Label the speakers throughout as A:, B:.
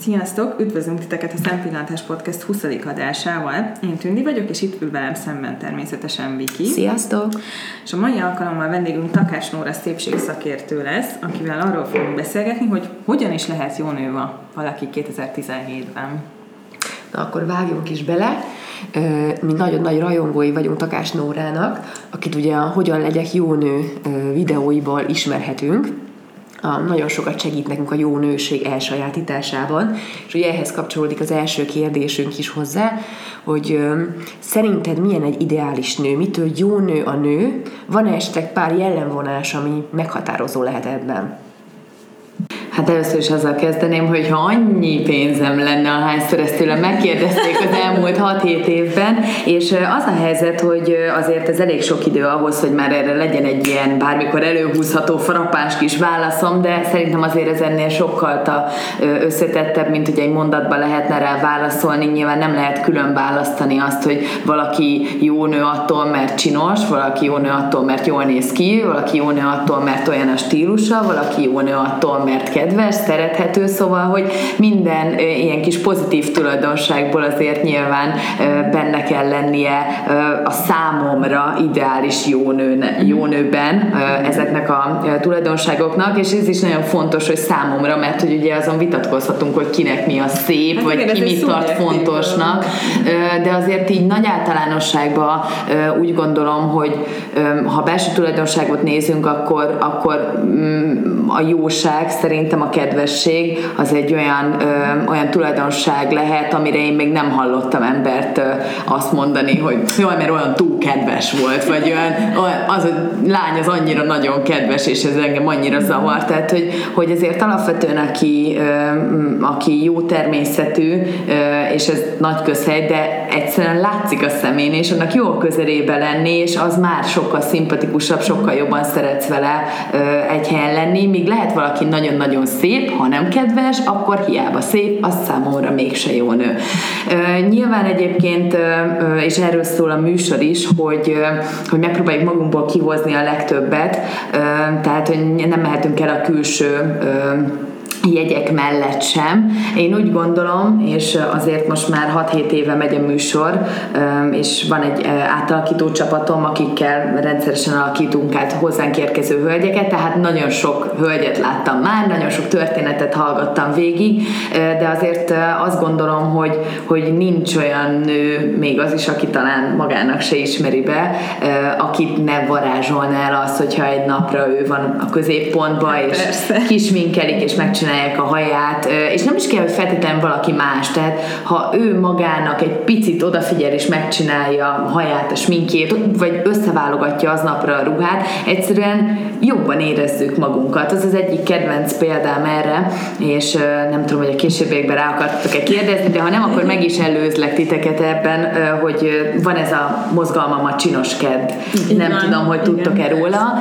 A: Sziasztok! Üdvözlünk titeket a Szempillantás Podcast 20. adásával. Én Tündi vagyok, és itt ül velem szemben természetesen Viki.
B: Sziasztok!
A: És a mai alkalommal vendégünk Takás Nóra szépségszakértő lesz, akivel arról fogunk beszélgetni, hogy hogyan is lehet jó nő valaki 2017-ben.
B: Na akkor vágjunk is bele. Mi nagyon nagy rajongói vagyunk Takás Nórának, akit ugye a Hogyan legyek jó nő videóiból ismerhetünk a, nagyon sokat segít nekünk a jó nőség elsajátításában, és ugye ehhez kapcsolódik az első kérdésünk is hozzá, hogy ö, szerinted milyen egy ideális nő, mitől jó nő a nő, van-e esetleg pár jellemvonás, ami meghatározó lehet ebben?
C: Hát először is azzal kezdeném, hogy ha annyi pénzem lenne, ahányszor ezt tőlem megkérdezték az elmúlt 6-7 évben, és az a helyzet, hogy azért ez elég sok idő ahhoz, hogy már erre legyen egy ilyen bármikor előhúzható frappáns kis válaszom, de szerintem azért ez ennél sokkal összetettebb, mint hogy egy mondatban lehetne rá válaszolni. Nyilván nem lehet külön választani azt, hogy valaki jó nő attól, mert csinos, valaki jó nő attól, mert jól néz ki, valaki jó nő attól, mert olyan a stílusa, valaki jó nő attól, mert kedves, szerethető, szóval, hogy minden ilyen kis pozitív tulajdonságból azért nyilván benne kell lennie a számomra ideális jó, nő, jó nőben ezeknek a tulajdonságoknak, és ez is nagyon fontos, hogy számomra, mert hogy ugye azon vitatkozhatunk, hogy kinek mi a szép, hát vagy ki mit tart fontosnak, de azért így nagy általánosságban úgy gondolom, hogy ha belső tulajdonságot nézünk, akkor, akkor mm, a jóság szerintem a kedvesség az egy olyan, ö, olyan tulajdonság lehet, amire én még nem hallottam embert ö, azt mondani, hogy jaj, mert olyan túl kedves volt, vagy olyan, az a lány az annyira nagyon kedves, és ez engem annyira zavar. Tehát, hogy, hogy ezért alapvetően aki, ö, aki jó természetű, ö, és ez nagy közhely, de egyszerűen látszik a szemén, és annak jó közelébe lenni, és az már sokkal szimpatikusabb, sokkal jobban szeretsz vele ö, egy helyen lenni, míg lehet valaki nagyon-nagyon szép, ha nem kedves, akkor hiába szép, az számomra mégse jó nő. Nyilván egyébként, és erről szól a műsor is, hogy, hogy megpróbáljuk magunkból kihozni a legtöbbet, tehát hogy nem mehetünk el a külső jegyek mellett sem. Én úgy gondolom, és azért most már 6-7 éve megy a műsor, és van egy átalakító csapatom, akikkel rendszeresen alakítunk át hozzánk érkező hölgyeket, tehát nagyon sok hölgyet láttam már, nagyon sok történetet hallgattam végig, de azért azt gondolom, hogy, hogy nincs olyan nő, még az is, aki talán magának se ismeri be, akit ne varázsolna el az, hogyha egy napra ő van a középpontban, és kisminkelik, és megcsinálják csinálják a haját, és nem is kell, hogy feltétlenül valaki más, tehát ha ő magának egy picit odafigyel és megcsinálja a haját, a sminkjét, vagy összeválogatja aznapra a ruhát, egyszerűen jobban érezzük magunkat. Ez az egyik kedvenc példám erre, és nem tudom, hogy a későbbiekben rá akartok-e kérdezni, de ha nem, akkor meg is előzlek titeket ebben, hogy van ez a mozgalmam a csinos kedd. Nem tudom, hogy tudtok-e róla.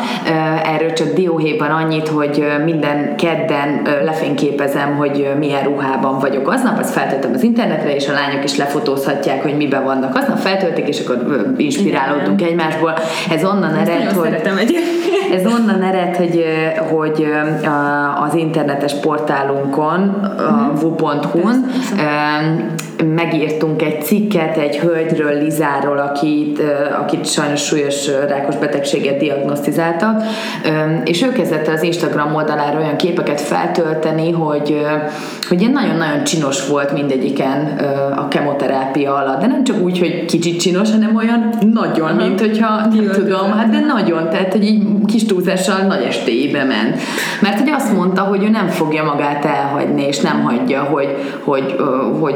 C: Erről csak dióhéjban annyit, hogy minden kedden lefényképezem, hogy milyen ruhában vagyok. Aznap, azt feltöltöm az internetre, és a lányok is lefotózhatják, hogy miben vannak. Aznap, feltöltik, és akkor inspirálódunk egymásból. Ez onnan ered, hogy... Ez onnan ered, hogy, hogy az internetes portálunkon, a mhm. Megírtunk egy cikket egy hölgyről, Lizáról, akit, akit sajnos súlyos rákos betegséget diagnosztizáltak, és ő kezdett az Instagram oldalára olyan képeket feltölteni, hogy, hogy ilyen nagyon-nagyon csinos volt mindegyiken a kemoterápia alatt, de nem csak úgy, hogy kicsit csinos, hanem olyan nagyon, Aha. mint hogyha, nem tudom, hát de nagyon, tehát, hogy így kis túlzással nagy estébe ment. Mert hogy azt mondta, hogy ő nem fogja magát elhagyni, és nem hagyja, hogy, hogy, hogy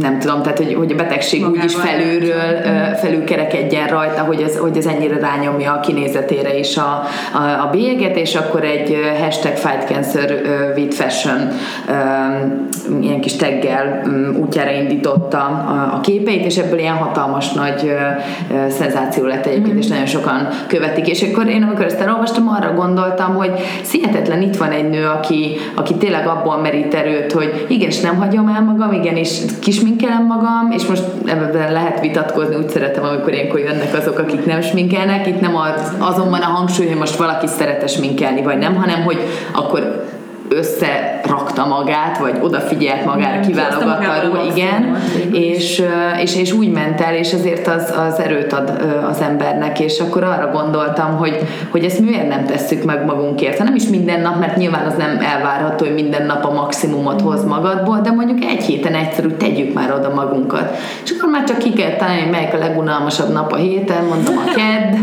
C: nem tudom, tehát hogy, hogy a betegség Magával úgy is felülről, felül kerekedjen rajta, hogy ez, hogy ez ennyire rányomja a kinézetére is a, a, a bélyeget, és akkor egy hashtag fight cancer with fashion ilyen kis teggel útjára indította a, a képeit, és ebből ilyen hatalmas nagy szenzáció lett egyébként, mm. és nagyon sokan követik. És akkor én, amikor ezt elolvastam, arra gondoltam, hogy szihetetlen itt van egy nő, aki, aki tényleg abból merít erőt, hogy igenis nem hagyom el magam, igenis kisminkelem magam, és most ebben lehet vitatkozni, úgy szeretem, amikor ilyenkor jönnek azok, akik nem sminkelnek. Itt nem az, azon van a hangsúly, hogy most valaki szeret sminkelni, vagy nem, hanem hogy akkor összerakta magát, vagy odafigyelt magára, kiválogatta a ruha, igen, és, és, és úgy ment el, és azért az, az erőt ad az embernek, és akkor arra gondoltam, hogy, hogy ezt miért nem tesszük meg magunkért. Ha nem is minden nap, mert nyilván az nem elvárható, hogy minden nap a maximumot hoz magadból, de mondjuk egy héten egyszer úgy tegyük már oda magunkat. És akkor már csak ki kell találni, melyik a legunalmasabb nap a héten, mondom a kedd,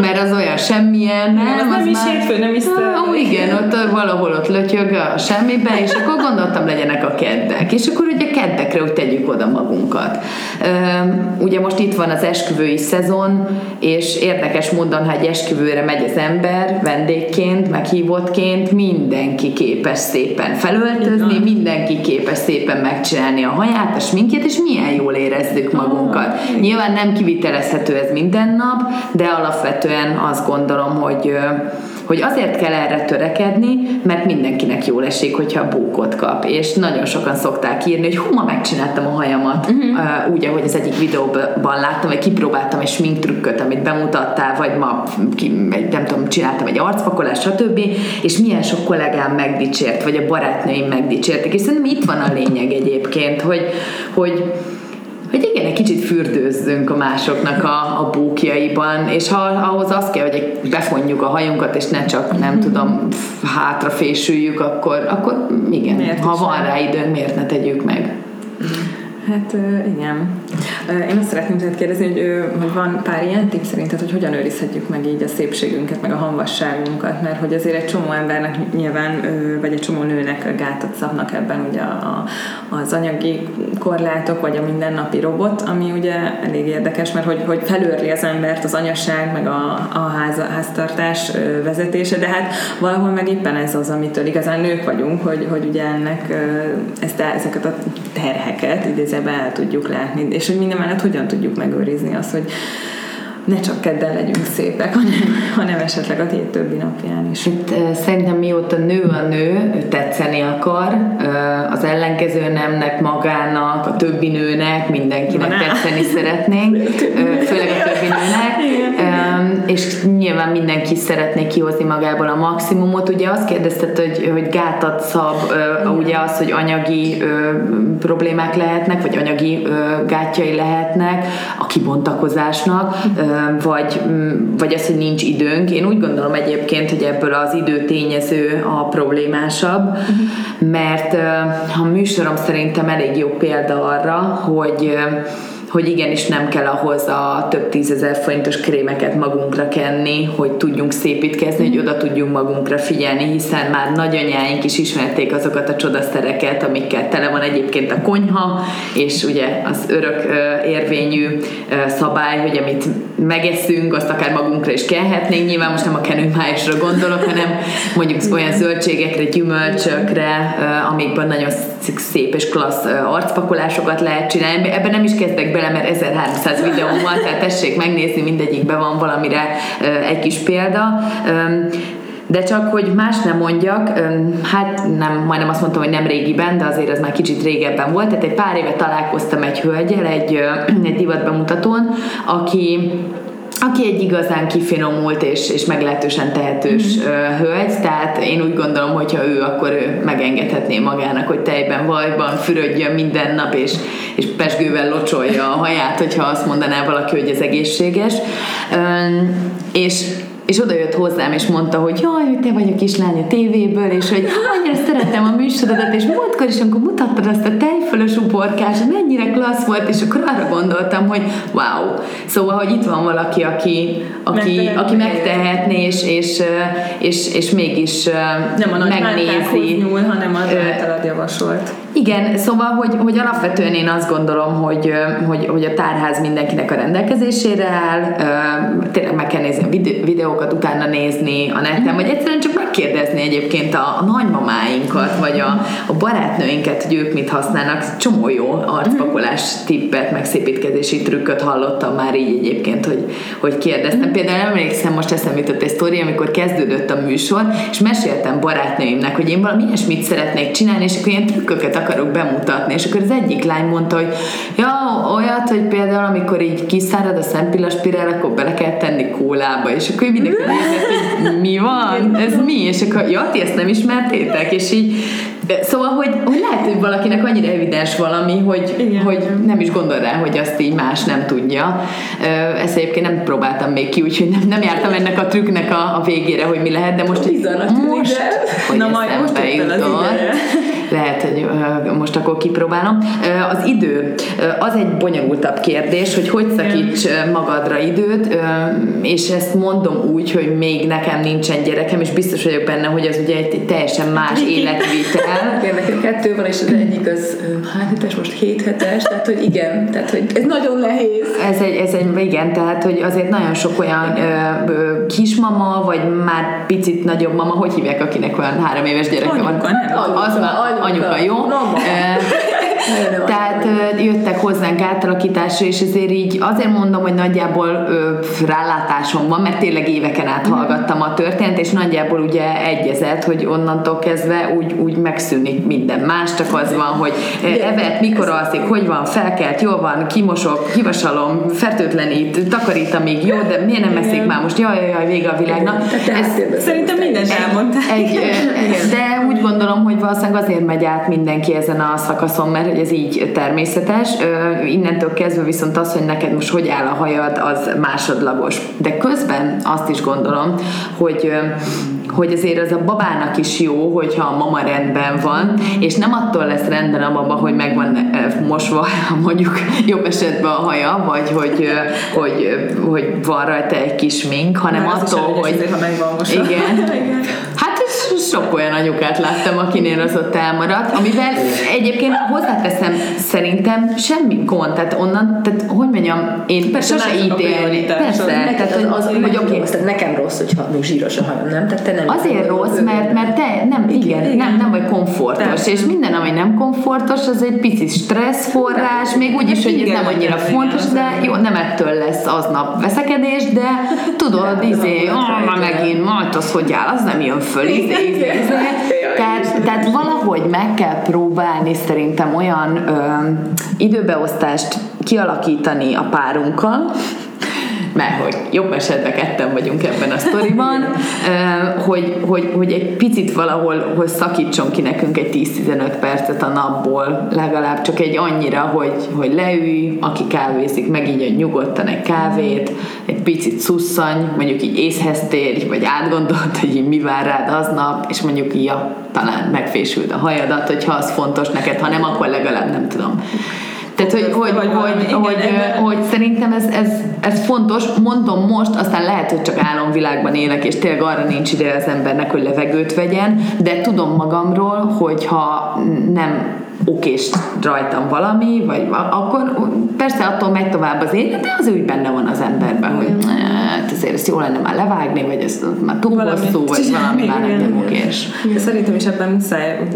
C: mert az olyan semmilyen,
A: nem, nem, az nem is már... hétfő, nem is
C: Ó, igen, ott valahol ott lötyög a semmibe, és akkor gondoltam, legyenek a keddek. És akkor ugye keddekre úgy tegyük oda magunkat. Ugye most itt van az esküvői szezon, és érdekes módon, ha egy esküvőre megy az ember vendégként, meghívottként, mindenki képes szépen felöltözni, mindenki képes szépen megcsinálni a haját, a sminkjét, és milyen jól érezzük magunkat. Nyilván nem kivitelezhető ez minden nap, de alapvetően azt gondolom, hogy hogy azért kell erre törekedni, mert mindenkinek jól esik, hogyha bókot kap. És nagyon sokan szokták írni, hogy hú, ma megcsináltam a hajamat uh-huh. úgy, ahogy az egyik videóban láttam, vagy kipróbáltam egy sminktrükköt, amit bemutattál, vagy ma ki, nem tudom, csináltam egy arcpakolást, stb. És milyen sok kollégám megdicsért, vagy a barátnőim megdicsértek. És szerintem itt van a lényeg egyébként, hogy, hogy hogy igen, egy kicsit fürdőzzünk a másoknak a, a búkjaiban, és ha ahhoz az kell, hogy befonjuk a hajunkat, és ne csak, nem tudom, hátrafésüljük, akkor, akkor igen, miért ha van rá időnk, miért ne tegyük meg?
A: Hát igen. Én azt szeretném tehát kérdezni, hogy, hogy van pár ilyen tipp szerinted, hogy hogyan őrizhetjük meg így a szépségünket, meg a hamvasságunkat, mert hogy azért egy csomó embernek nyilván, vagy egy csomó nőnek gátat szabnak ebben ugye a, az anyagi korlátok, vagy a mindennapi robot, ami ugye elég érdekes, mert hogy, hogy felőrli az embert az anyaság, meg a, a ház, háztartás vezetése, de hát valahol meg éppen ez az, amitől igazán nők vagyunk, hogy, hogy ugye ennek ezt, ezeket a terheket idézőben el tudjuk látni, és hogy minden mellett hogyan tudjuk megőrizni azt, hogy ne csak kedden legyünk szépek, hanem, hanem esetleg a hét többi napján is.
C: Itt szerintem mióta nő a nő, tetszeni akar, az ellenkező nemnek, magának, a többi nőnek, mindenkinek Na, tetszeni szeretnénk, főleg a többi nőnek, és nyilván mindenki szeretné kihozni magából a maximumot. Ugye azt kérdezted, hogy, hogy gátat szab, ugye az, hogy anyagi problémák lehetnek, vagy anyagi gátjai lehetnek a kibontakozásnak, vagy, mm, vagy az, hogy nincs időnk. Én úgy gondolom egyébként, hogy ebből az idő tényező a problémásabb, mert a műsorom szerintem elég jó példa arra, hogy hogy igenis nem kell ahhoz a több tízezer forintos krémeket magunkra kenni, hogy tudjunk szépítkezni, hogy oda tudjunk magunkra figyelni, hiszen már nagyanyáink is ismerték azokat a csodaszereket, amikkel tele van egyébként a konyha, és ugye az örök érvényű szabály, hogy amit megeszünk, azt akár magunkra is kelhetnénk. Nyilván most nem a kenőmájasra gondolok, hanem mondjuk olyan zöldségekre, gyümölcsökre, amikben nagyon szép és klassz arcpakolásokat lehet csinálni. Ebben nem is kezdek bele, mert 1300 videó van, tehát tessék megnézni, mindegyikben van valamire egy kis példa. De csak, hogy más nem mondjak, hát nem, majdnem azt mondtam, hogy nem régiben, de azért ez már kicsit régebben volt. Tehát egy pár éve találkoztam egy hölgyel egy, egy divatbemutatón, aki aki egy igazán kifinomult és, és meglehetősen tehetős mm-hmm. hölgy, tehát én úgy gondolom, hogy ha ő, akkor ő megengedhetné magának, hogy tejben, vajban fürödjön minden nap, és, és pesgővel locsolja a haját, hogyha azt mondaná valaki, hogy ez egészséges. És és oda jött hozzám, és mondta, hogy jaj, hogy te vagy a kislány a tévéből, és hogy annyira szeretem a műsorodat, és múltkor is, amikor mutattad azt a tejfölös uborkás, mennyire klassz volt, és akkor arra gondoltam, hogy wow. Szóval, hogy itt van valaki, aki, aki, aki megtehetné, és, és, és, és mégis
A: Nem a megnézi. nyúl, hanem az általad javasolt.
C: Igen, szóval, hogy, hogy alapvetően én azt gondolom, hogy, hogy, hogy a tárház mindenkinek a rendelkezésére áll, tényleg meg kell nézni a videókat, utána nézni a neten, vagy egyszerűen csak megkérdezni egyébként a, a nagymamáinkat, vagy a, a barátnőinket, hogy ők mit használnak. Csomó jó arcpakolás tippet, meg szépítkezési trükköt hallottam már így egyébként, hogy, hogy kérdeztem. Például emlékszem, most eszembe jutott egy sztori, amikor kezdődött a műsor, és meséltem barátnőimnek, hogy én valami ilyesmit szeretnék csinálni, és akkor ilyen trükköket akarok bemutatni. És akkor az egyik lány mondta, hogy ja, olyat, hogy például amikor így kiszárad a szempillaspirál, akkor bele kell tenni kólába, és akkor mindenki nézett, hogy mi van, ez mi, és akkor, ja, ti ezt nem ismertétek, és így Szóval, hogy, hogy lehet, hogy valakinek annyira evidens valami, hogy, Igen. hogy nem is gondol rá, hogy azt így más nem tudja. Ezt egyébként nem próbáltam még ki, úgyhogy nem, nem jártam ennek a trükknek a, a végére, hogy mi lehet, de most, most hogy Na majd most jutott, lehet, hogy most akkor kipróbálom. Az idő, az egy bonyolultabb kérdés, hogy hogy szakíts magadra időt, és ezt mondom úgy, hogy még nekem nincsen gyerekem, és biztos vagyok benne, hogy az ugye egy teljesen más életvitel,
B: igen, nekem kettő van, és az egyik az hány hetes, most hét hetes, tehát hogy igen, tehát hogy ez nagyon nehéz.
C: Ez egy, ez egy igen, tehát hogy azért nagyon sok olyan ö, ö, kismama, vagy már picit nagyobb mama, hogy hívják, akinek olyan három éves gyereke anyuka, van? Nem, anyuka, az anyuka, anyuka, anyuka jó. Mama. Tehát jöttek hozzánk átalakításra, és ezért így azért mondom, hogy nagyjából ö, rálátásom van, mert tényleg éveken át hallgattam a történet, és nagyjából ugye egyezett, hogy onnantól kezdve úgy, úgy megszűnik minden. Más csak az van, hogy evet, mikor alszik, hogy van, felkelt, jól van, kimosok, kivasalom, fertőtlenít, takarít, amíg jó, de miért nem eszik már most, jaj, jaj, jaj, vége a világnak.
A: Ez, Szerintem mindent elmondta. Egy,
C: de úgy gondolom, hogy valószínűleg azért megy át mindenki ezen a szakaszon, mert hogy ez így természetes. Innentől kezdve viszont az, hogy neked most hogy áll a hajad, az másodlagos. De közben azt is gondolom, hogy hogy azért az a babának is jó, hogyha a mama rendben van, és nem attól lesz rendben a baba, hogy meg van mosva mondjuk jobb esetben a haja, vagy hogy, hogy, hogy van rajta egy kis mink, hanem Már attól, hogy...
A: Azért, ha meg van mosva.
C: Igen. Sok olyan anyukát láttam, akinél az ott elmaradt, amivel egyébként hozzáteszem, szerintem semmi gond, tehát onnan, tehát hogy mondjam, én persze sose ítélni. Persze,
B: tehát az, az, az, hogy oké, okay, nekem rossz, hogyha még zsíros a hajam, nem? Tehát te nem
C: Azért rossz, mert, mert te nem, igen, igen, nem, nem vagy komfortos, persze. és minden, ami nem komfortos, az egy pici stresszforrás, még úgy is, hogy ez nem annyira fontos, de jó, nem ettől lesz aznap veszekedés, de tudod, izé, ah, megint, majd az hogy áll, az nem jön föl, izé, tehát, tehát valahogy meg kell próbálni szerintem olyan ö, időbeosztást kialakítani a párunkkal, mert hogy jobb esetben ketten vagyunk ebben a sztoriban, hogy, hogy, hogy egy picit valahol hogy szakítson ki nekünk egy 10-15 percet a napból, legalább csak egy annyira, hogy, hogy leülj, aki kávézik, megígyja nyugodtan egy kávét, egy picit szusszany, mondjuk így észhez térj, vagy átgondolt, hogy mi vár rád aznap, és mondjuk ja, talán megfésült a hajadat, hogyha az fontos neked, ha nem, akkor legalább nem tudom tehát, hogy, hogy, hogy, hogy, igen, hogy, hogy, szerintem ez, ez, ez fontos, mondom most, aztán lehet, hogy csak álomvilágban élek, és tényleg arra nincs ide az embernek, hogy levegőt vegyen, de tudom magamról, hogyha nem okés rajtam valami, vagy akkor persze attól megy tovább az élet, de az úgy benne van az emberben, hogy hát azért ezt jó lenne már levágni, vagy ez már túl valami, hosszú, vagy valami már nem okés.
A: Szerintem is ebben muszáj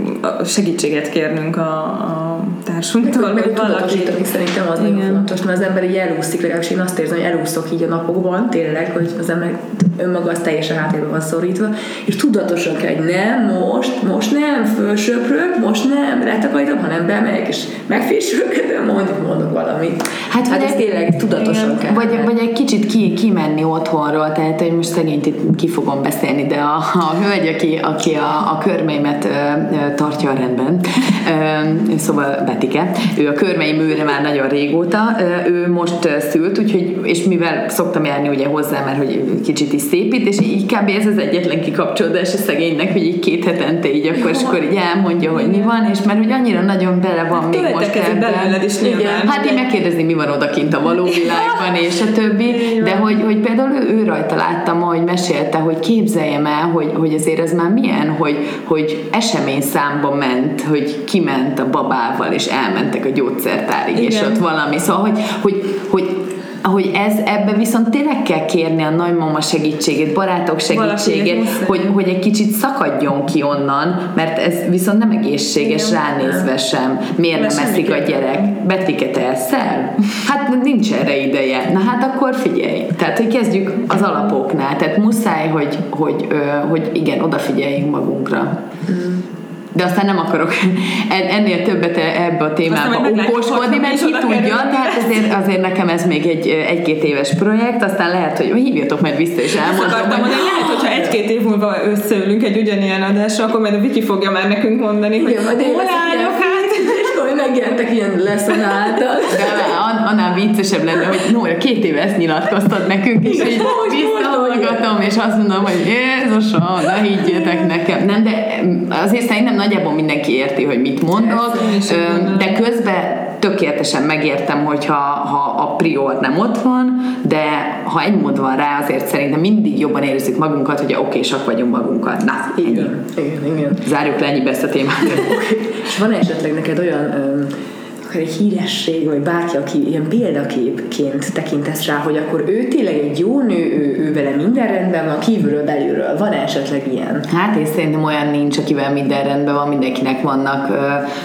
A: segítséget kérnünk a, a társunktól,
B: meg, valaki. Szerintem az Igen. nagyon fontos, mert az ember így elúszik, legalábbis én azt érzem, hogy elúszok így a napokban, tényleg, hogy az ember önmaga az teljesen háttérben van szorítva, és tudatosan kell, hogy nem, most, most nem, fölsöprök, most nem, letakarítom, hanem bemegyek, és megfésülködöm, mondjuk, mondok valamit. Hát, hát ez tényleg tudatosan kell.
C: Vagy, vagy egy kicsit ki, kimenni otthonról, tehát hogy most szegényt itt ki fogom beszélni, de a, a hölgy, aki, aki a, a körmeimet ö, ö, tartja a rendben, ö, szóval Betike, ő a körmei műre már nagyon régóta, ő most szült, úgyhogy, és mivel szoktam járni ugye hozzá, mert hogy kicsit is szépít, és így kb. ez az egyetlen kikapcsolódás a szegénynek, hogy így két hetente így akkor, és akkor így elmondja, hogy mi van, és mert hogy annyira nagyon bele van hát, még most
A: ebben. is nyilván.
C: Hát én megkérdezni, mi van odakint a való világban, és a többi, de hogy, hogy például ő, ő rajta láttam, hogy mesélte, hogy képzeljem el, hogy, hogy azért ez már milyen, hogy, hogy esemény számba ment, hogy kiment a babával, és elmentek a gyógyszertárig, Igen. és ott valami. Szóval, hogy, hogy, hogy hogy ez ebbe viszont tényleg kell kérni a nagymama segítségét, barátok segítségét, hogy, hogy egy kicsit szakadjon ki onnan, mert ez viszont nem egészséges Igen. ránézve sem. Miért nem eszik a gyerek? Betiket elszel? Hát nincs erre ideje. Na hát akkor figyelj. Tehát, hogy kezdjük az alapoknál. Tehát muszáj, hogy, hogy, hogy igen, odafigyeljünk magunkra. Mm de aztán nem akarok ennél többet ebbe a témába okoskodni, mert ki tudja, tehát azért, azért nekem ez még egy, egy-két éves projekt, aztán lehet, hogy hívjatok majd vissza és elmondom.
A: Akartam mondani, lehet, hogyha egy-két év múlva összeülünk egy ugyanilyen adásra, akkor majd a Viki fogja már nekünk mondani, hogy hol állok hát.
B: Megjelentek ilyen leszonáltak.
C: De annál viccesebb lenne, hogy Nóra, két éve ezt nyilatkoztad nekünk, és így visszahallgatom, és azt mondom, hogy Jézusom, ne higgyétek nekem. Nem, de azért szerintem nagyjából mindenki érti, hogy mit mondok, de közben tökéletesen megértem, hogyha ha a prior nem ott van, de ha egy mód van rá, azért szerintem mindig jobban érezzük magunkat, hogy okésak vagyunk magunkat. Na,
B: igen, igen, igen.
C: Zárjuk le ennyi ezt a témát.
B: És van esetleg neked olyan akár egy híresség, vagy bárki, aki ilyen példaképként tekintesz rá, hogy akkor ő tényleg egy jó nő, ő, ő vele minden rendben van, kívülről, belülről. Van esetleg ilyen?
C: Hát én szerintem olyan nincs, akivel minden rendben van, mindenkinek vannak uh,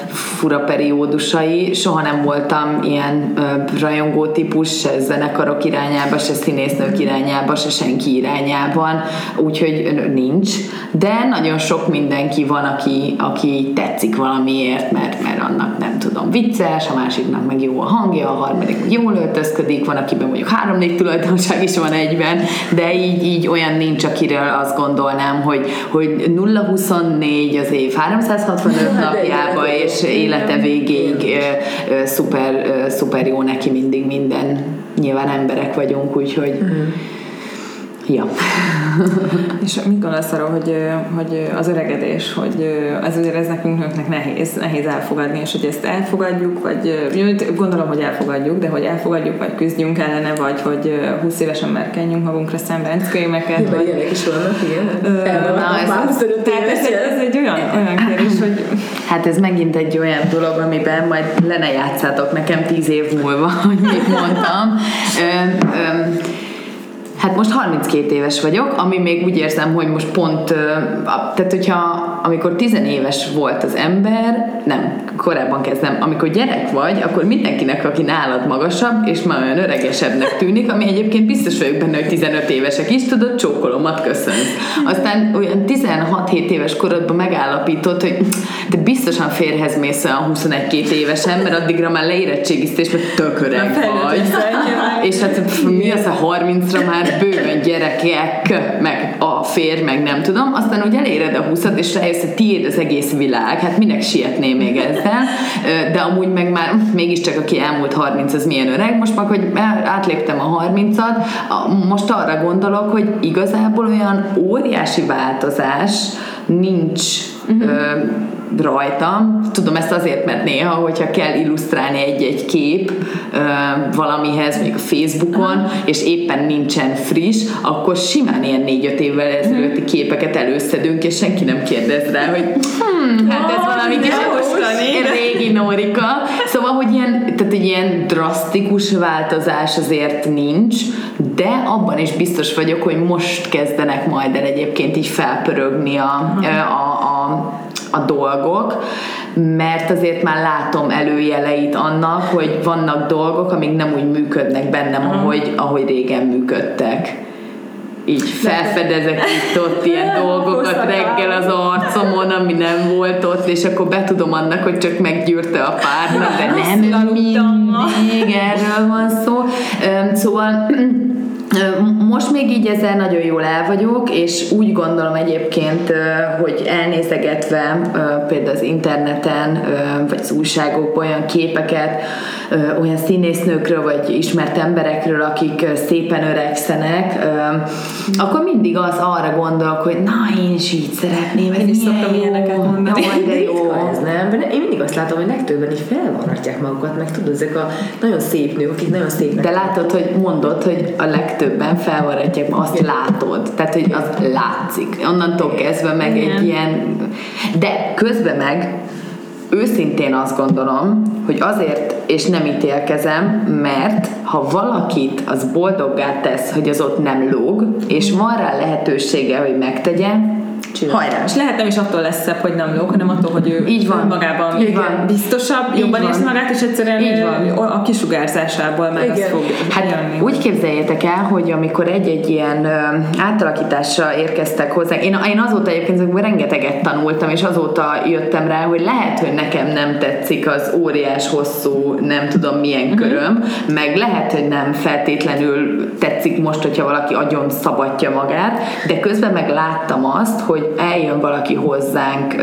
C: fura periódusai. Soha nem voltam ilyen uh, rajongó típus, se zenekarok irányába, se színésznők irányába, se senki irányában, úgyhogy nincs. De nagyon sok mindenki van, aki, aki tetszik valamiért, mert, mert annak nem tudom, vicces, a másiknak meg jó a hangja, a harmadik meg jól öltözködik, van, akiben mondjuk három-négy tulajdonság is van egyben, de így, így olyan nincs, akiről azt gondolnám, hogy, hogy 0-24 az év 365 napjába, és élete végéig szuper, szuper jó neki mindig minden. Nyilván emberek vagyunk, úgyhogy uh-huh Ja.
A: és mit gondolsz arról, hogy, hogy az öregedés, hogy ez azért ez nekünk nőknek nehéz, nehéz elfogadni, és hogy ezt elfogadjuk, vagy gondolom, hogy elfogadjuk, de hogy elfogadjuk, vagy küzdjünk ellene, vagy hogy 20 évesen merkenjünk magunkra szembenckémeket.
B: Ja, vagy ilyenek is vannak, igen. Na,
A: ez, tehát ez, ez, egy olyan, olyan kérdés, hogy...
C: Hát ez megint egy olyan dolog, amiben majd le ne játszátok nekem tíz év múlva, hogy mit mondtam. Ö, ö, Hát most 32 éves vagyok, ami még úgy érzem, hogy most pont, tehát hogyha amikor tizenéves volt az ember, nem, korábban kezdem, amikor gyerek vagy, akkor mindenkinek, aki nálad magasabb, és már olyan öregesebbnek tűnik, ami egyébként biztos vagyok benne, hogy 15 évesek is, tudod, csókolomat köszön. Aztán olyan 16-7 éves korodban megállapított, hogy te biztosan férhez mész olyan 21 évesen, mert addigra már leérettségiztés, mert tök öreg vagy. és hát mi az a 30-ra már bőven gyerekek, meg a férj, meg nem tudom, aztán úgy eléred a 20 és rájössz, hogy tiéd az egész világ, hát minek sietné még ezzel, de amúgy meg már mégiscsak aki elmúlt 30 az milyen öreg, most meg, hogy átléptem a 30-at, most arra gondolok, hogy igazából olyan óriási változás nincs uh-huh rajtam. Tudom ezt azért, mert néha, hogyha kell illusztrálni egy-egy kép ö, valamihez, mondjuk a Facebookon, és éppen nincsen friss, akkor simán ilyen négy-öt évvel ezelőtti képeket előszedünk, és senki nem kérdez rá, hogy hmm, hát ez valami kis régi Nórika. Szóval, hogy ilyen, tehát egy ilyen drasztikus változás azért nincs, de abban is biztos vagyok, hogy most kezdenek majd el egyébként így felpörögni a, a, a a dolgok, mert azért már látom előjeleit annak, hogy vannak dolgok, amik nem úgy működnek bennem, ahogy, ahogy régen működtek. Így felfedezek itt ott ilyen dolgokat reggel az arcomon, ami nem volt ott, és akkor betudom annak, hogy csak meggyűrte a párnak, de nem mindig erről van szó. Szóval most még így ezzel nagyon jól el vagyok, és úgy gondolom egyébként, hogy elnézegetve például az interneten, vagy az újságokban olyan képeket, olyan színésznőkről, vagy ismert emberekről, akik szépen öregszenek, akkor mindig az arra gondolok, hogy na, én is így szeretném.
A: Én is szoktam ilyeneket mondani.
B: No, de jó. Ez nem, én mindig azt látom, hogy legtöbben így felvarratják magukat, meg tudod, ezek a nagyon szép nők, akik nagyon szépnek.
C: De látod, hogy mondod, hogy a legtöbben felvarratják, azt látod. Tehát, hogy az látszik. Onnantól kezdve meg Igen. egy ilyen... De közben meg őszintén azt gondolom, hogy azért, és nem ítélkezem, mert ha valakit az boldoggá tesz, hogy az ott nem lóg, és van rá lehetősége, hogy megtegye,
B: Csinál.
A: hajrá. És lehet nem is attól lesz szebb, hogy nem lóg, hanem attól, hogy ő
C: Így van.
A: magában
C: Így van.
A: biztosabb,
C: Így
A: jobban
C: van.
A: érzi magát, és egyszerűen
C: Így van.
A: a kisugárzásából meg
B: Igen.
A: az fog
C: Hát
A: jönni.
C: úgy képzeljétek el, hogy amikor egy-egy ilyen átalakításra érkeztek hozzá, én, én azóta egyébként rengeteget tanultam, és azóta jöttem rá, hogy lehet, hogy nekem nem tetszik az óriás hosszú, nem tudom milyen
A: Mhm.
C: köröm, meg lehet, hogy nem feltétlenül tetszik most, hogyha valaki agyon szabadja magát, de közben meg láttam azt, hogy eljön valaki hozzánk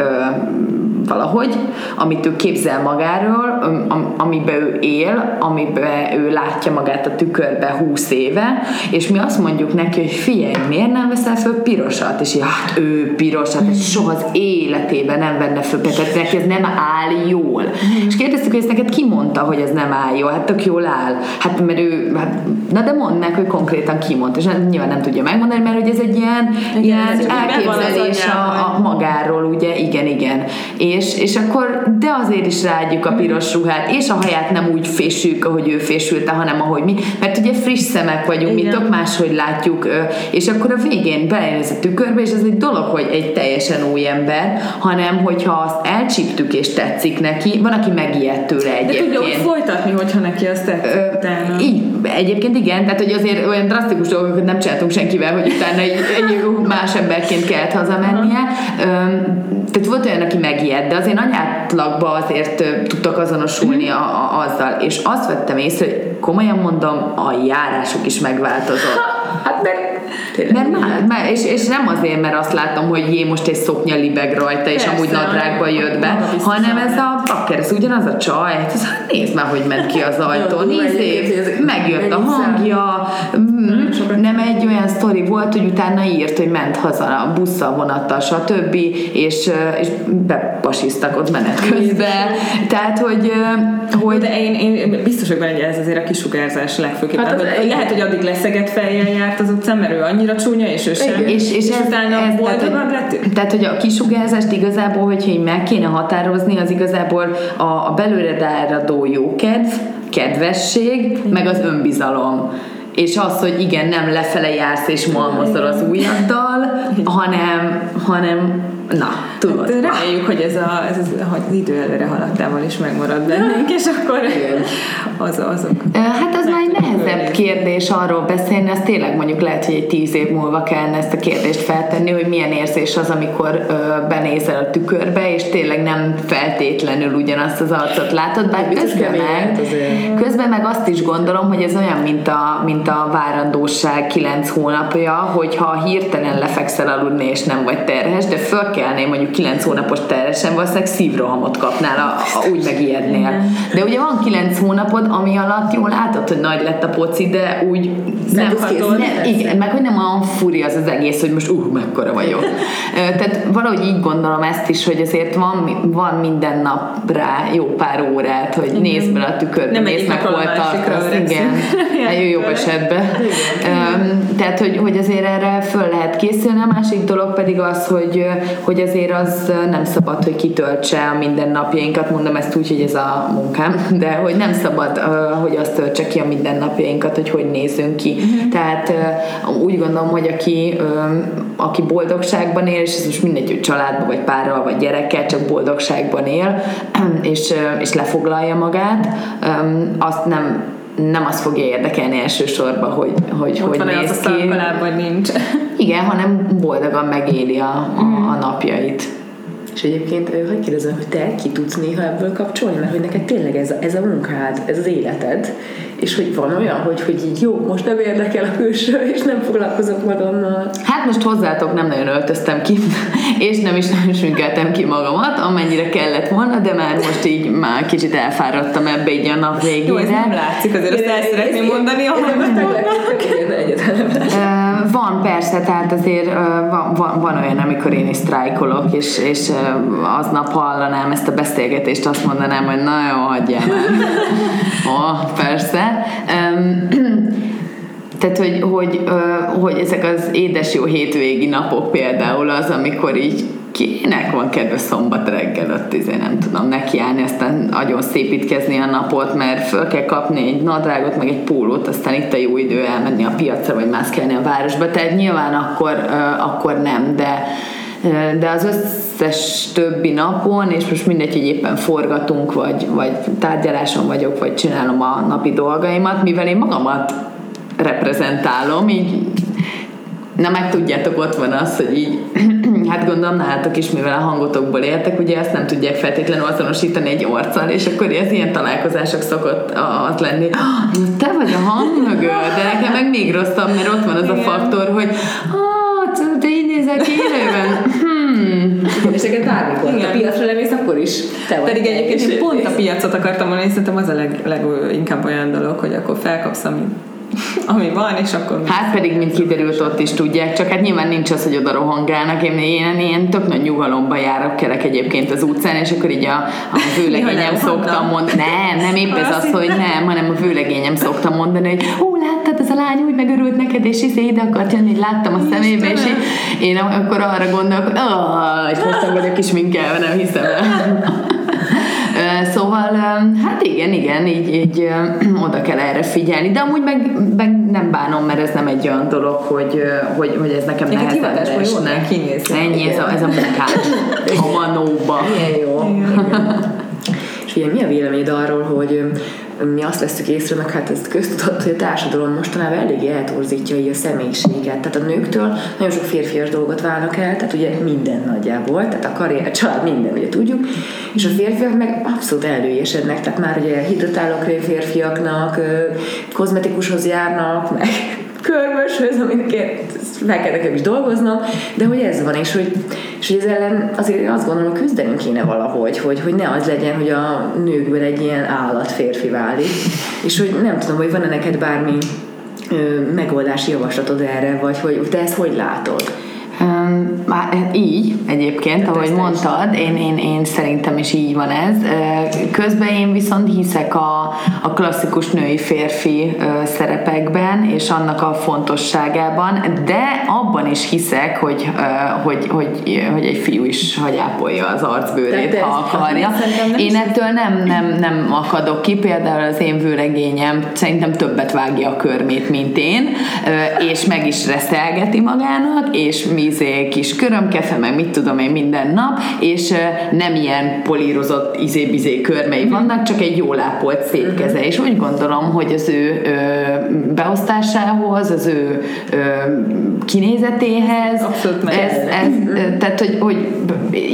C: valahogy, amit ő képzel magáról, am- amiben ő él, amiben ő látja magát a tükörbe 20 éve, és mi azt mondjuk neki, hogy figyelj, miért nem veszel föl pirosat? És így, hát ő pirosat, és soha az életében nem venne föl, tehát neki ez nem áll jól. És kérdeztük, hogy ezt neked ki mondta, hogy ez nem áll jól? Hát tök jól áll. Hát mert ő, hát, na de mondd meg, hogy konkrétan ki mondta, és hát nyilván nem tudja megmondani, mert hogy ez egy ilyen, ilyen
A: megvan az
C: elképzelés a, a magáról, ugye, igen, igen. És, és akkor, de azért is ráadjuk a piros ruhát, és a haját nem úgy fésüljük, ahogy ő fésülte, hanem ahogy mi, mert ugye friss szemek vagyunk, mi
A: Igen.
C: tök máshogy látjuk, és akkor a végén belenéz a tükörbe, és ez egy dolog, hogy egy teljesen új ember, hanem hogyha azt elcsíptük és tetszik neki, van, aki megijed tőle
A: De
C: egyébként.
A: tudja úgy folytatni, hogyha neki azt tetszik utána.
C: így, egyébként igen, tehát hogy azért olyan drasztikus dolgokat nem csináltunk senkivel, hogy utána egy, egy más emberként kellett hazamennie. Tehát volt olyan, aki megijed, de azért nagy átlagban azért tudtak azonosulni a, a, azzal. És azt vettem észre, hogy komolyan mondom, a járásuk is megváltozott.
B: Hát meg
C: Mert már, már és, és nem azért, mert azt látom, hogy jé, most egy szoknya libeg rajta, és
A: Persze,
C: amúgy nadrágba jött be, hanem ez a bakker, ez ugyanaz a csaj, hát ez, nézd már, hogy ment ki az ajtón,
B: Jó,
C: nézd, megjött a hangja, mm, nem egy olyan sztori volt, hogy utána írt, hogy ment haza a busszal, vonattal, stb. és, és bepasisztak ott menet közben. Tehát, hogy, hogy
A: De én, én biztos vagyok benne, hogy ez azért a kisugárzás legfőképpen.
B: Hát
A: Hát
B: az
A: hogy lehet, hogy addig leszegett fejjel járt az utcán, mert ő annyira csúnya, és ő sem.
B: Igen.
C: És, és, ez,
A: utána
C: ez
A: boldogabb
C: tehát,
A: lett ő?
C: hogy, tehát, hogy a kisugárzást igazából, hogyha így meg kéne határozni, az igazából a, a belőled áradó jókedv, kedvesség, meg az önbizalom. És az, hogy igen, nem lefele jársz és malmozol az ujjaddal, hanem, hanem na, tudod.
A: De reméljük, hogy ez, a, ez az, hogy az idő előre haladtával is megmarad bennünk, és akkor az, azok.
C: Hát az már egy nehezebb kérdés arról beszélni, az tényleg mondjuk lehet, hogy egy tíz év múlva kellene ezt a kérdést feltenni, hogy milyen érzés az, amikor ö, benézel a tükörbe, és tényleg nem feltétlenül ugyanazt az arcot látod, bár közben meg, közben meg azt is gondolom, hogy ez olyan, mint a, mint a várandóság kilenc hónapja, hogyha hirtelen lefekszel aludni, és nem vagy terhes, de fölkelnél mondjuk kilenc hónapos terhesen, valószínűleg szívrohamot kapnál, a, a, úgy megijednél. De ugye van kilenc hónapod, ami alatt jól látod, hogy nagy lett a poci, de úgy nem, nem, igen, meg hogy nem olyan furi az az egész, hogy most uh, mekkora vagyok. Tehát valahogy így gondolom ezt is, hogy azért van, van minden nap rá jó pár órát, hogy nézd bele a tükörbe,
A: Nem
C: nézd meg hol tartasz. Igen, Hát jó, esetben. Öm, Tehát, hogy, hogy azért erre föl lehet készülni. A másik dolog pedig az, hogy, hogy azért az nem szabad, hogy kitöltse a mindennapjainkat. Mondom ezt úgy, hogy ez a munkám, de hogy nem szabad, hogy azt töltse ki a mindennapjainkat, hogy hogy nézünk ki. Tehát ö, úgy gondolom, hogy aki, aki boldogságban él, és ez most mindegy, hogy családban, vagy párral, vagy gyerekkel, csak boldogságban él, és, és lefoglalja magát, azt nem nem az fogja érdekelni elsősorban, hogy hogy,
A: Ott
C: hogy
A: van az a
C: néz ki.
A: szalkaláb, vagy nincs.
C: Igen, hanem boldogan megéli a, a, a napjait.
B: És egyébként, hogy kérdezem, hogy te ki tudsz néha ebből kapcsolni, mert hogy neked tényleg ez a, ez a munkád, ez az életed, és hogy van olyan, hogy, hogy így jó, most nem érdekel a külső, és nem foglalkozok magammal.
C: Hát most hozzátok nem nagyon öltöztem ki, és nem is nagyon sminkeltem ki magamat, amennyire kellett volna, de már most így már kicsit elfáradtam ebbe így a nap
A: Jó, ez nem
C: végére.
A: látszik, azért azt el szeretném mondani a hallgatóknak.
B: Igen, egyetlen nem látom.
C: Ö, Van persze, tehát azért van, van, van olyan, amikor én is sztrájkolok, és, és aznap hallanám ezt a beszélgetést, azt mondanám, hogy na jó, hagyjál már. Ó, persze. Tehát, hogy, hogy, hogy ezek az édes jó hétvégi napok például az, amikor így kinek van kedve szombat reggel ott izé, nem tudom nekiállni, aztán nagyon szépítkezni a napot, mert föl kell kapni egy nadrágot, meg egy pólót, aztán itt a jó idő elmenni a piacra, vagy mászkálni a városba, tehát nyilván akkor, akkor nem, de de az összes többi napon, és most mindegy, hogy éppen forgatunk, vagy, vagy tárgyaláson vagyok, vagy csinálom a napi dolgaimat, mivel én magamat reprezentálom, így Na meg tudjátok, ott van az, hogy így, hát gondolom nálatok is, mivel a hangotokból éltek, ugye ezt nem tudják feltétlenül azonosítani egy orccal, és akkor ez ilyen találkozások szokott az lenni. Te vagy a hang mögött, de nekem meg még rosszabb, mert ott van az a faktor, hogy ah, te így nézel ki élőben. Hmm.
B: És neked bármikor, Igen. a piacra lemész, akkor is
A: te vagy. Pedig egyébként én pont a piacot akartam mondani, szerintem az a leg, leginkább olyan dolog, hogy akkor felkapsz, amit ami van, és akkor...
C: Hát pedig, mint kiderült, ott is tudják, csak hát nyilván nincs az, hogy oda rohangálnak. Én ilyen, ilyen tök nagy nyugalomba járok kerek egyébként az utcán, és akkor így a, a vőlegényem szoktam mondani. Nem, nem épp ez az, hogy nem, hanem a vőlegényem szoktam mondani, hogy ó, láttad, ez a lány úgy megörült neked, és izé ide akart jönni, láttam a szemébe, és én, akkor arra gondolok, hogy és most vagyok is minkelve, nem hiszem el. Szóval, hát igen, igen, így, így oda kell erre figyelni, de amúgy meg, meg nem bánom, mert ez nem egy olyan dolog, hogy, hogy, hogy ez nekem
A: nehezen esne.
C: Ennyi, ez a, ez a munkás a manóba.
B: Milyen jó. Igen. És ugye mi a véleményed arról, hogy mi azt veszük észre, meg hát ezt köztudott, hogy a társadalom mostanában eléggé eltorzítja így a személyiséget. Tehát a nőktől nagyon sok férfias dolgot válnak el, tehát ugye minden nagyjából, tehát a karrier, a család, minden, ugye tudjuk, és a férfiak meg abszolút előésednek, tehát már ugye hidratálok férfiaknak, kozmetikushoz járnak, meg körmöshöz, amit nekem is dolgoznom, de hogy ez van, és hogy, és ez ellen azért azt gondolom, hogy küzdenünk kéne valahogy, hogy, hogy ne az legyen, hogy a nőkből egy ilyen állat férfi válik, és hogy nem tudom, hogy van-e neked bármi ö, megoldási javaslatod erre, vagy hogy te ezt hogy látod?
C: Hát így egyébként, hát ahogy mondtad, én, én, én szerintem is így van ez. Közben én viszont hiszek a, a klasszikus női-férfi szerepekben, és annak a fontosságában, de abban is hiszek, hogy, hogy, hogy, hogy egy fiú is hagyápolja az arcbőrét, ha akarja. Én ettől nem, nem, nem akadok ki, például az én vőlegényem szerintem többet vágja a körmét, mint én, és meg is reszelgeti magának, és mi izé, kis körömkefe, meg mit tudom én minden nap, és nem ilyen polírozott izé-bizé körmei mhm. vannak, csak egy jól ápolt szép mhm. keze, és úgy gondolom, hogy az ő ö, beosztásához, az ő ö, kinézetéhez,
A: Abszolút
C: ez, ez, mm-hmm. tehát, hogy, hogy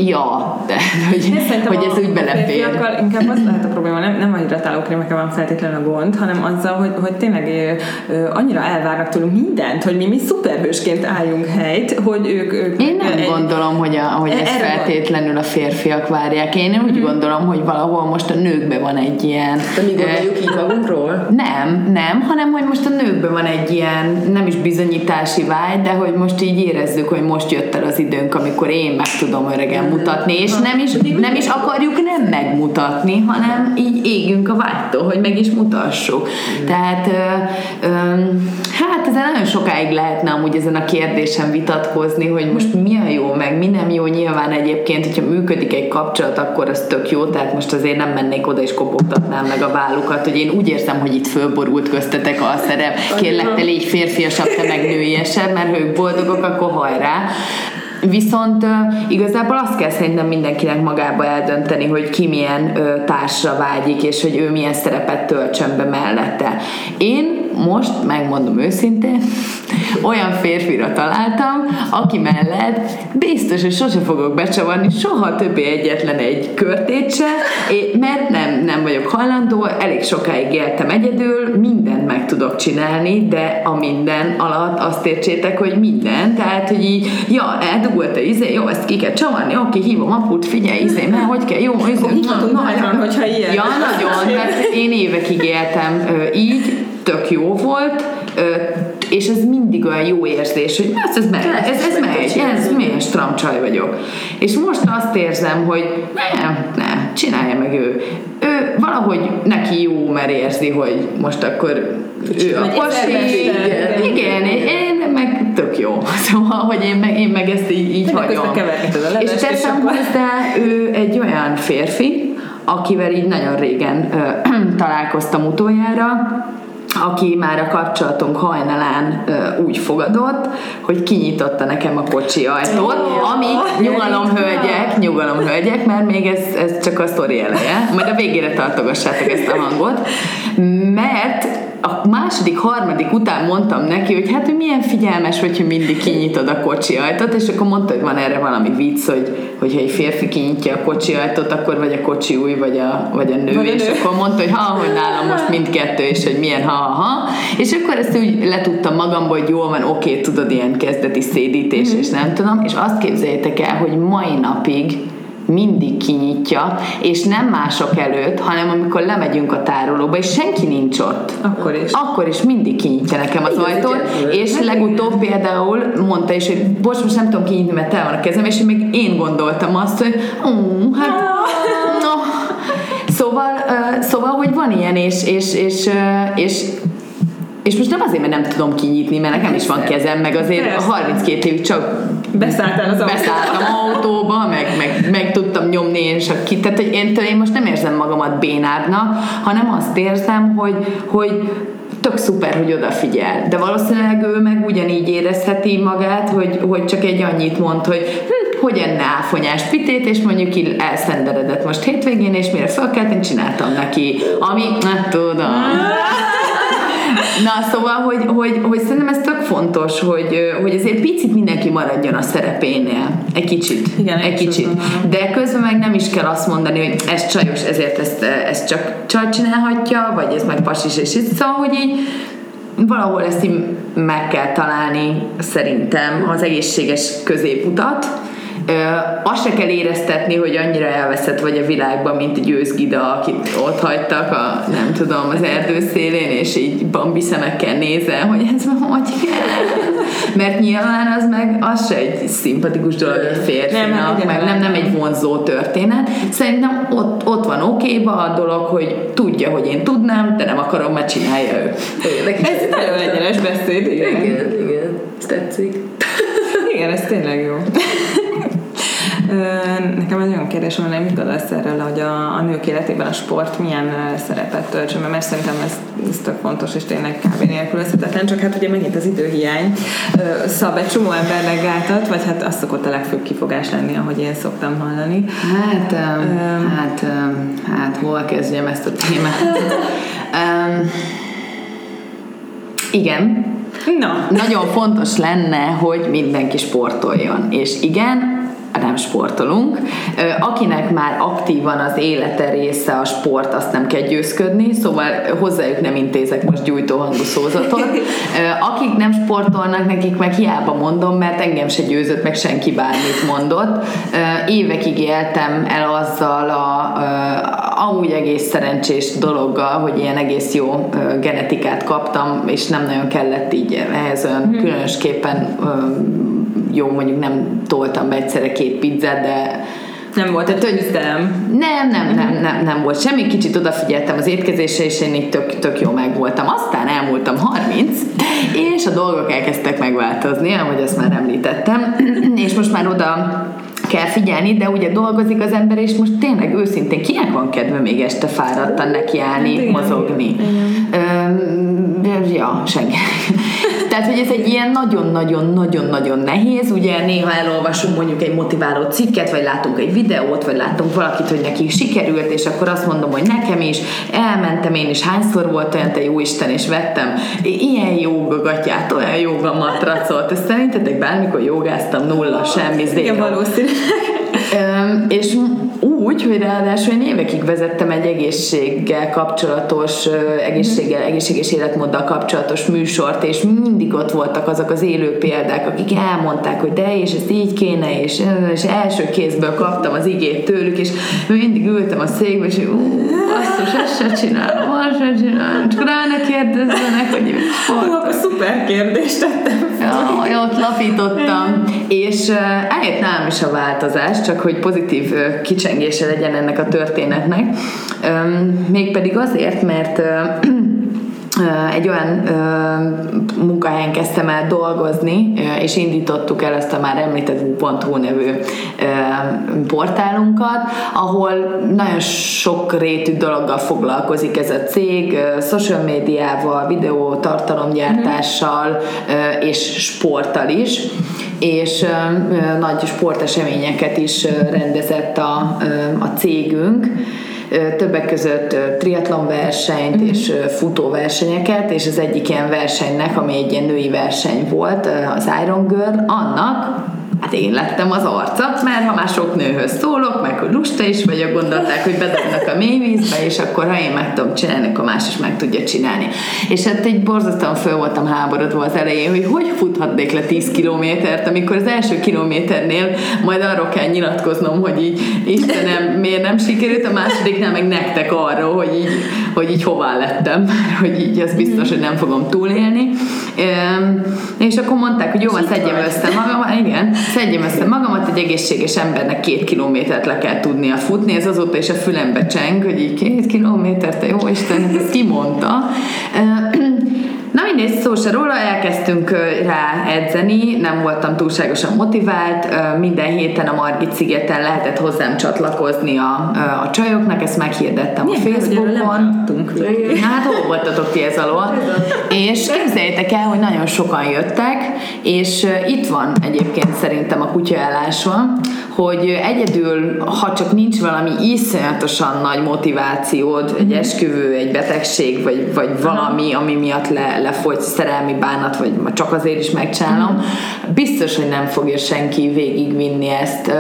C: ja, de, hogy, hogy ez úgy belefér.
A: Inkább az lehet a probléma, nem, nem a hidratálókrémekkel van feltétlenül a gond, hanem azzal, hogy, hogy tényleg ö, annyira elvárnak tőlünk mindent, hogy mi, mi szuperhősként álljunk helyt, hogy ők... ők
C: Én nem egy, gondolom, hogy, a, hogy ezt feltétlenül a férfiak várják. Én úgy mm. gondolom, hogy valahol most a nőkben van egy ilyen...
B: De mi gondoljuk így magunkról?
C: Nem, nem, hanem hogy most a nőkben van egy ilyen, nem is bizonyítási vágy, de hogy most így érezzük, hogy most jött el az időnk, amikor én meg tudom öregen mm. mutatni, és nem is, nem is akarjuk nem megmutatni, hanem így égünk a vágytól, hogy meg is mutassuk. Mm. Tehát ö, ö, hát ezen nagyon sokáig lehetne amúgy ezen a kérdésen vitatkozni, hogy most mi a jó, meg mi nem jó. Nyilván egyébként, hogyha működik egy kapcsolat, akkor az tök jó, tehát most azért nem mennék oda és kopogtatnám meg a vállukat, hogy én úgy érzem, hogy itt fölborult köztetek a szerep. Kérlek, te légy férfiasabb, te meg nőiesebb, mert ha ők boldogok, akkor hajrá. Viszont uh, igazából azt kell szerintem mindenkinek magába eldönteni, hogy ki milyen uh, társra vágyik, és hogy ő milyen szerepet töltsön be mellette. Én most, megmondom őszintén, olyan férfira találtam, aki mellett biztos, hogy sose fogok becsavarni soha többé egyetlen egy körtét se, mert nem, nem vagyok hajlandó, elég sokáig éltem egyedül, mindent meg tudok csinálni, de a minden alatt azt értsétek, hogy minden, tehát, hogy így, ja, eldugult a izé, jó, ezt ki kell csavarni, oké, hívom aput, figyelj, izé, mert hogy kell, jó, izé,
A: na, na, hogyha ilyen.
C: Ja, nagyon, mert én évekig éltem így, tök jó volt, és ez mindig olyan jó érzés, hogy ez, ez megy, ez, ez megy, ez milyen stramcsaj vagyok. És most azt érzem, hogy nem, nem, csinálja meg ő. Ő valahogy neki jó, mert érzi, hogy most akkor ő a pasi, igen, igen, én meg tök jó. Szóval, hogy én meg, én meg ezt így, így hagyom. És teszem hozzá, ő egy olyan férfi, akivel így nagyon régen ö, találkoztam utoljára, aki már a kapcsolatunk hajnalán ö, úgy fogadott, hogy kinyitotta nekem a kocsi ajtót, ami nyugalom hölgyek, nyugalom hölgyek, mert még ez, ez csak a sztori eleje, majd a végére tartogassátok ezt a hangot, mert a második, harmadik után mondtam neki, hogy hát, hogy milyen figyelmes vagy, hogy mindig kinyitod a kocsi ajtót, és akkor mondta, hogy van erre valami vicc, hogy hogyha egy férfi kinyitja a kocsi ajtót, akkor vagy a kocsi új, vagy a, vagy a nő, vagy és nő. akkor mondta, hogy ha, hogy nálam most mindkettő, és hogy milyen ha-ha, és akkor ezt úgy letudtam magamból, hogy jól van, oké, tudod, ilyen kezdeti szédítés, mm. és nem tudom, és azt képzeljétek el, hogy mai napig mindig kinyitja, és nem mások előtt, hanem amikor lemegyünk a tárolóba, és senki nincs ott.
A: Akkor is.
C: Akkor is mindig kinyitja nekem az ajtót, és legutóbb például mondta is, hogy bocs, most nem tudom kinyitni, mert tel van a kezem, és még én gondoltam azt, hogy ó, hát no. Szóval, uh, szóval, hogy van ilyen, és, és, és, uh, és és most nem azért, mert nem tudom kinyitni, mert nekem is van kezem, meg azért Persze. 32 évig csak
A: Beszálltál az
C: Beszálltam autóba, meg, meg, meg tudtam nyomni én csak ki. Tehát, hogy én, én most nem érzem magamat bénábbnak, hanem azt érzem, hogy, hogy tök szuper, hogy odafigyel. De valószínűleg ő meg ugyanígy érezheti magát, hogy, hogy csak egy annyit mond, hogy hm, hogy enne áfonyás pitét, és mondjuk így elszenderedett most hétvégén, és mire felkelt, én csináltam neki, ami, hát tudom. Na, szóval, hogy, hogy, hogy szerintem ez tök fontos, hogy, hogy azért picit mindenki maradjon a szerepénél. Egy kicsit.
A: Igen,
C: egy kicsit. De közben meg nem is kell azt mondani, hogy ez csajos, ezért ezt, ezt csak csaj csinálhatja, vagy ez meg pasis és itt. Szóval, hogy így valahol ezt így meg kell találni szerintem az egészséges középutat, azt se kell éreztetni, hogy annyira elveszett vagy a világban, mint egy őzgida, akit ott hagytak a, nem tudom, az erdő szélén, és így bambi szemekkel nézel, hogy ez hogy kell. Mert nyilván az meg az se egy szimpatikus dolog egy férfinak, nem, nem, meg nem, nem egy vonzó történet. Szerintem ott, ott van okéba a dolog, hogy tudja, hogy én tudnám, de nem akarom, mert csinálja ő.
A: Ez nagyon egyenes beszéd,
B: igen. Igen, igen. Tetszik.
A: Igen, ez tényleg jó. Nekem egy olyan kérdés van, mit gondolsz erről, hogy a, a nők életében a sport milyen szerepet töltsön, mert szerintem ez, ez tök fontos, és tényleg kb. nélkülözhetetlen, csak hát ugye megint az időhiány szab egy csomó embernek gátat, vagy hát az szokott a legfőbb kifogás lenni, ahogy én szoktam hallani.
C: Hát, um, hát, um, hát hol kezdjem ezt a témát? um, igen,
A: Na.
C: Nagyon fontos lenne, hogy mindenki sportoljon. És igen, nem sportolunk. Akinek már aktívan az élete része a sport, azt nem kell győzködni, szóval hozzájuk nem intézek most gyújtóhangú szózatot. Akik nem sportolnak, nekik meg hiába mondom, mert engem se győzött, meg senki bármit mondott. Évekig éltem el azzal a, amúgy egész szerencsés dologgal, hogy ilyen egész jó genetikát kaptam, és nem nagyon kellett így ehhez olyan hmm. különösképpen jó, mondjuk nem toltam be egyszerre két pizzát, de
A: nem volt egy küzdelem.
C: Nem, nem, nem, nem, nem volt semmi. Kicsit odafigyeltem az étkezésre, és én így tök, tök jó meg voltam. Aztán elmúltam 30, és a dolgok elkezdtek megváltozni, ahogy azt már említettem, és most már oda kell figyelni, de ugye dolgozik az ember, és most tényleg őszintén kinek van kedve még este fáradtan nekiállni, hát mozogni? Igen. Ö, ja, senki. Tehát, hogy ez egy ilyen nagyon-nagyon-nagyon-nagyon nehéz, ugye néha elolvasunk mondjuk egy motiváló cikket, vagy látunk egy videót, vagy látunk valakit, hogy neki sikerült, és akkor azt mondom, hogy nekem is, elmentem én is, hányszor volt olyan, te jó Isten, és vettem ilyen jogagatyát, olyan joga matracot, ezt szerintetek bármikor jogáztam, nulla, semmi,
A: Igen, valószínűleg.
C: és úgy, hogy ráadásul én évekig vezettem egy egészséggel kapcsolatos, egészséggel, egészséges életmóddal kapcsolatos műsort, és mindig ott voltak azok az élő példák, akik elmondták, hogy de, és ezt így kéne, és, és első kézből kaptam az igét tőlük, és mindig ültem a székbe, és ú, basszus, ezt se csinálom, azt se csinálom, csak rá ne kérdezzenek, hogy
A: Hú, szuper kérdést tettem.
C: Ja, ott lapítottam, és eljött nálam is a változás, csak hogy pozitív kicsengése legyen ennek a történetnek. Mégpedig azért, mert egy olyan ö, munkahelyen kezdtem el dolgozni, és indítottuk el ezt a már említett Woo.hu nevű ö, portálunkat, ahol nagyon sok rétű dologgal foglalkozik ez a cég, ö, social médiával, videó tartalomgyártással ö, és sporttal is és ö, ö, nagy sporteseményeket is rendezett a, ö, a cégünk többek között triatlon versenyt mm. és futóversenyeket, és az egyik ilyen versenynek, ami egy ilyen női verseny volt, az Iron Girl, annak hát én lettem az arca, mert ha már sok nőhöz szólok, meg hogy lusta is vagyok, gondolták, hogy bedobnak a mélyvízbe, és akkor ha én meg tudom csinálni, akkor más is meg tudja csinálni. És hát egy borzasztóan föl voltam háborodva az elején, hogy hogy futhatnék le 10 kilométert, amikor az első kilométernél majd arról kell nyilatkoznom, hogy így Istenem, miért nem sikerült, a másodiknál meg nektek arról, hogy így, hogy így hová lettem, hogy így az biztos, hogy nem fogom túlélni. És akkor mondták, hogy jó, van, szedjem össze magam, igen, szedjem össze magamat, egy egészséges embernek két kilométert le kell tudnia futni, ez azóta is a fülembe cseng, hogy így két kilométert, te jó Isten, hát ezt kimondta. Mindegy, szó se róla, elkezdtünk rá edzeni, nem voltam túlságosan motivált, minden héten a Margit szigeten lehetett hozzám csatlakozni a, a csajoknak, ezt meghirdettem Milyen a Facebookon. Na hát hol voltatok ti ez alól? és képzeljétek el, hogy nagyon sokan jöttek, és itt van egyébként szerintem a kutyaálláson, hogy egyedül, ha csak nincs valami iszonyatosan nagy motivációd, egy mhm. esküvő, egy betegség, vagy, vagy valami, ami miatt le, lefolyt szerelmi bánat, vagy csak azért is megcsinálom, mhm. biztos, hogy nem fogja senki végigvinni ezt.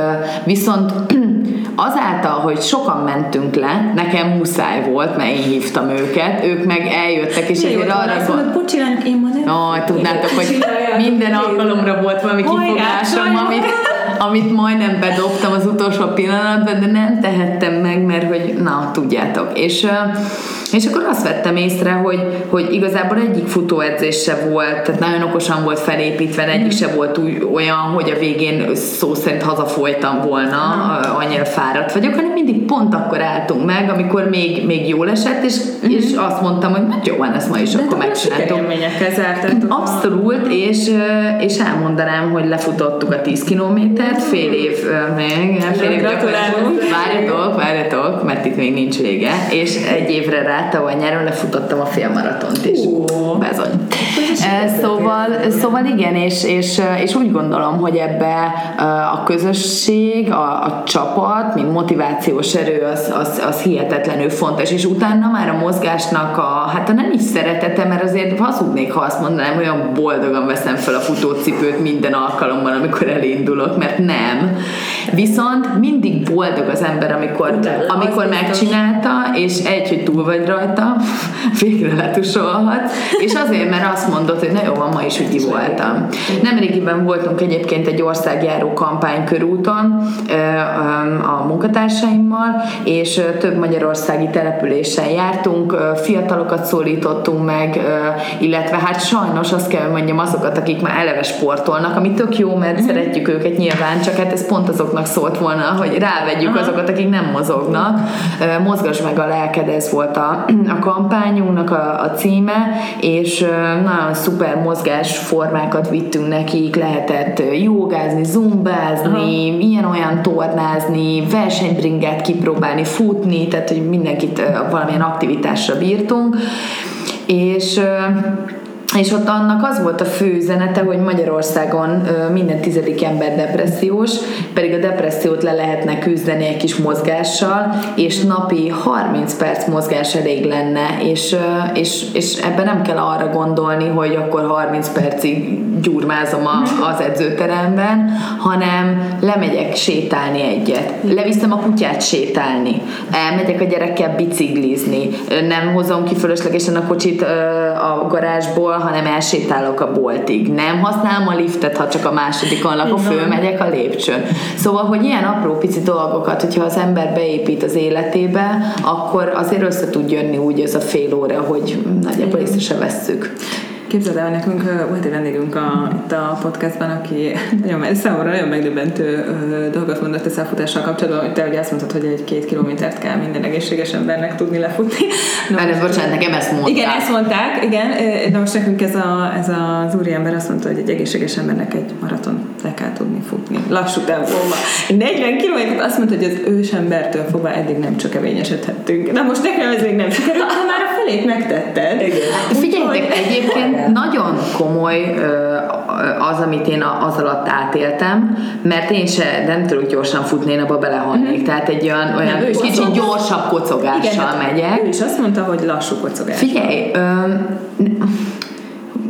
C: Viszont azáltal, hogy sokan mentünk le, nekem muszáj volt, mert én hívtam őket, ők meg eljöttek, és ezért arra...
A: Mondod, pucsilánk, én ma nem...
C: Oh, tudnátok, hogy minden alkalomra volt valami kifogásom, amit amit majdnem bedobtam az utolsó pillanatban, de nem tehettem meg, mert hogy na, tudjátok. És, és akkor azt vettem észre, hogy, hogy igazából egyik futóedzés se volt, tehát nagyon okosan volt felépítve, egyik se volt úgy, olyan, hogy a végén szó szerint hazafolytam volna, annyira fáradt vagyok, hanem mindig pont akkor álltunk meg, amikor még, még jól esett, és, mm-hmm. és azt mondtam, hogy hát jó van, ezt ma is De akkor megcsináltuk. Abszolút, és, és elmondanám, hogy lefutottuk a 10 kilométert, fél év még, fél év Várjatok, várjatok, mert itt még nincs vége, és egy évre rá tavaly nyáron lefutottam a félmaratont is. Bezony. Szóval, szóval igen, és, és, és úgy gondolom, hogy ebbe a közösség, a, a csapat, mint motivációs erő, az, az, az hihetetlenül fontos, és utána már a mozgásnak a, hát a nem is szeretete, mert azért hazudnék, ha azt mondanám, olyan boldogan veszem fel a futócipőt minden alkalommal, amikor elindulok, mert nem. Viszont mindig boldog az ember, amikor, amikor megcsinálta, és egy, hogy túl vagy rajta, végre letusolhat, és azért, mert azt mondod, hogy na jó, van, ma is úgy voltam. Nemrégiben voltunk egyébként egy országjáró kampány körúton a munkatársaimmal, és több magyarországi településen jártunk, fiatalokat szólítottunk meg, illetve hát sajnos azt kell mondjam azokat, akik már eleve sportolnak, ami tök jó, mert mm-hmm. szeretjük őket nyilván, csak hát ez pont azoknak szólt volna, hogy rávegyük Aha. azokat, akik nem mozognak. Mozgass meg a lelked, ez volt a, a kampányunknak a, a címe, és nagyon szuper mozgásformákat vittünk nekik, lehetett jogázni, zumbázni, Aha. ilyen-olyan tornázni, versenybringát kipróbálni, futni, tehát hogy mindenkit valamilyen aktivitásra bírtunk, és és ott annak az volt a fő üzenete, hogy Magyarországon minden tizedik ember depressziós, pedig a depressziót le lehetne küzdeni egy kis mozgással, és napi 30 perc mozgás elég lenne, és, és, és ebben nem kell arra gondolni, hogy akkor 30 percig gyurmázom a, az edzőteremben, hanem lemegyek sétálni egyet, leviszem a kutyát sétálni, elmegyek a gyerekkel biciklizni, nem hozom ki fölöslegesen a kocsit a garázsból, hanem elsétálok a boltig. Nem használom a liftet, ha csak a másodikon lakok, fölmegyek a lépcsőn. Szóval, hogy ilyen apró pici dolgokat, hogyha az ember beépít az életébe, akkor azért össze tud jönni úgy ez a fél óra, hogy nagyjából észre se vesszük.
A: Képzeld el, nekünk volt egy vendégünk a, itt a podcastban, aki nagyon, számomra nagyon megdöbbentő dolgot mondott a száfutással kapcsolatban, hogy te ugye azt mondtad, hogy egy két kilométert kell minden egészséges embernek tudni lefutni. Na,
C: Hát ez bocsánat, nekem ezt mondták.
A: igen, ezt mondták, igen, de most nekünk ez, a, ez az úriember azt mondta, hogy egy egészséges embernek egy maraton le kell tudni futni. Lassú tempóban. 40 kilométert azt mondta, hogy az ősembertől fogva eddig nem csak kevényesedhettünk. De most nekem ez még nem sikerült, de már a felét megtetted.
C: Figyeljétek, egyébként nagyon komoly ö, az, amit én az alatt átéltem, mert én se nem tudok gyorsan futni, én abba belehalnék. Tehát egy olyan, olyan
A: is
C: kicsit
A: kocog.
C: gyorsabb kocogással
A: hát
C: megyek.
A: Ő is azt mondta, hogy lassú kocogás.
C: Figyelj, öm,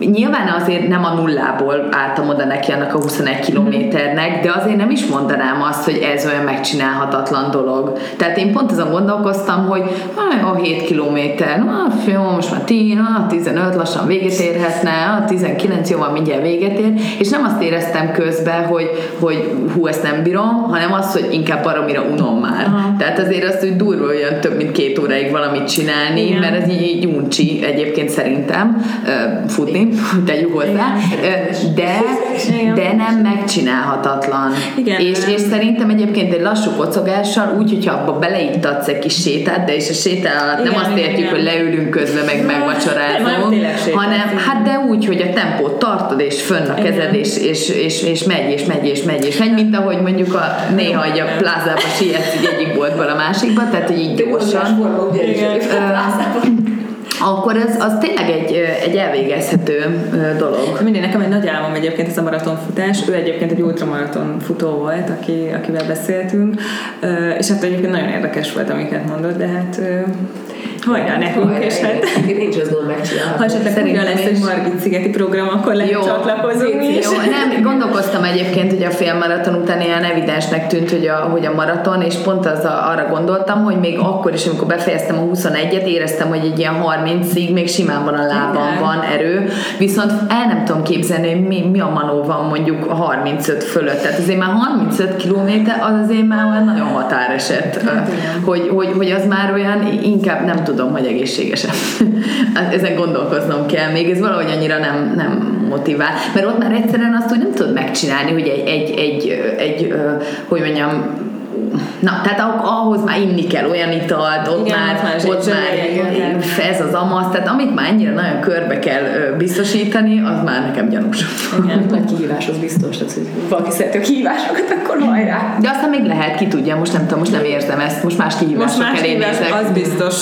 C: nyilván azért nem a nullából álltam oda neki annak a 21 kilométernek, de azért nem is mondanám azt, hogy ez olyan megcsinálhatatlan dolog. Tehát én pont azon gondolkoztam, hogy jó, 7 kilométer, ah, jó, most már 10, ah, 15, lassan véget érhetne, ah, 19, jó, van, mindjárt véget ér, és nem azt éreztem közben, hogy, hogy hú, ezt nem bírom, hanem azt, hogy inkább baromira unom már.
A: Aha.
C: Tehát azért azt, hogy durva olyan több mint két óráig valamit csinálni,
A: Igen.
C: mert ez így, így uncsi egyébként szerintem ö, futni, tegyük hozzá, de,
A: Igen.
C: de nem megcsinálhatatlan.
A: Igen.
C: És, és szerintem egyébként egy lassú kocogással, úgy, hogyha abba beleittatsz egy kis sétát, de és a sétál alatt nem
A: Igen,
C: azt
A: igen,
C: értjük,
A: igen.
C: hogy leülünk közben, meg megvacsorázunk, hanem
A: igen.
C: hát de úgy, hogy a tempót tartod, és fönn a kezed,
A: Igen.
C: és, és, és, és megy, és megy, és megy, és megy, mint ahogy mondjuk a néha egy a plázába sietsz egyik boltból a másikba, tehát hogy így gyorsan. Akkor ez az tényleg egy, egy elvégezhető dolog.
A: Mindig nekem egy nagy álmom egyébként ez a maratonfutás. Ő egyébként egy ultramaraton futó volt, aki, akivel beszéltünk, és hát egyébként nagyon érdekes volt, amiket mondott, de hát hajrá nekünk, és hát
B: Nincs az gond megcsinálható.
A: ha esetleg újra lesz egy. Margit szigeti program, akkor lehet
C: Jó.
A: csatlakozunk is.
C: Jó, nem, gondolkoztam egyébként, hogy a félmaraton után ilyen evidensnek tűnt, hogy a, hogy a maraton, és pont az a, arra gondoltam, hogy még akkor is, amikor befejeztem a 21-et, éreztem, hogy egy ilyen 30-ig még simán van a lábam,
A: Igen.
C: van erő, viszont el nem tudom képzelni, hogy mi, mi a manó van mondjuk a 35 fölött. Tehát azért már 35 kilométer, az azért már olyan nagyon határeset,
A: Hát
C: hogy, hogy, hogy az már olyan, inkább nem tudom, hogy egészségesen. Ezen gondolkoznom kell, még ez valahogy annyira nem, nem motivál, mert ott már egyszerűen azt úgy nem tudod megcsinálni, hogy egy, egy, egy, egy, ö, hogy mondjam, Na, tehát ah- ahhoz már inni kell olyan italt, ott
A: Igen,
C: már,
A: ott már
C: ott már
A: igen.
C: ez az amasz, tehát amit már ennyire nagyon körbe kell biztosítani, az már nekem gyanús.
A: Igen.
B: Nagy kihívás az biztos, tehát, hogy valaki szereti a kihívásokat, akkor hajrá.
C: De aztán még lehet, ki tudja, most nem tudom, most nem érzem ezt, most más
A: Most
C: kihívások
A: más
C: elé
A: hívás,
C: nézek.
A: az biztos.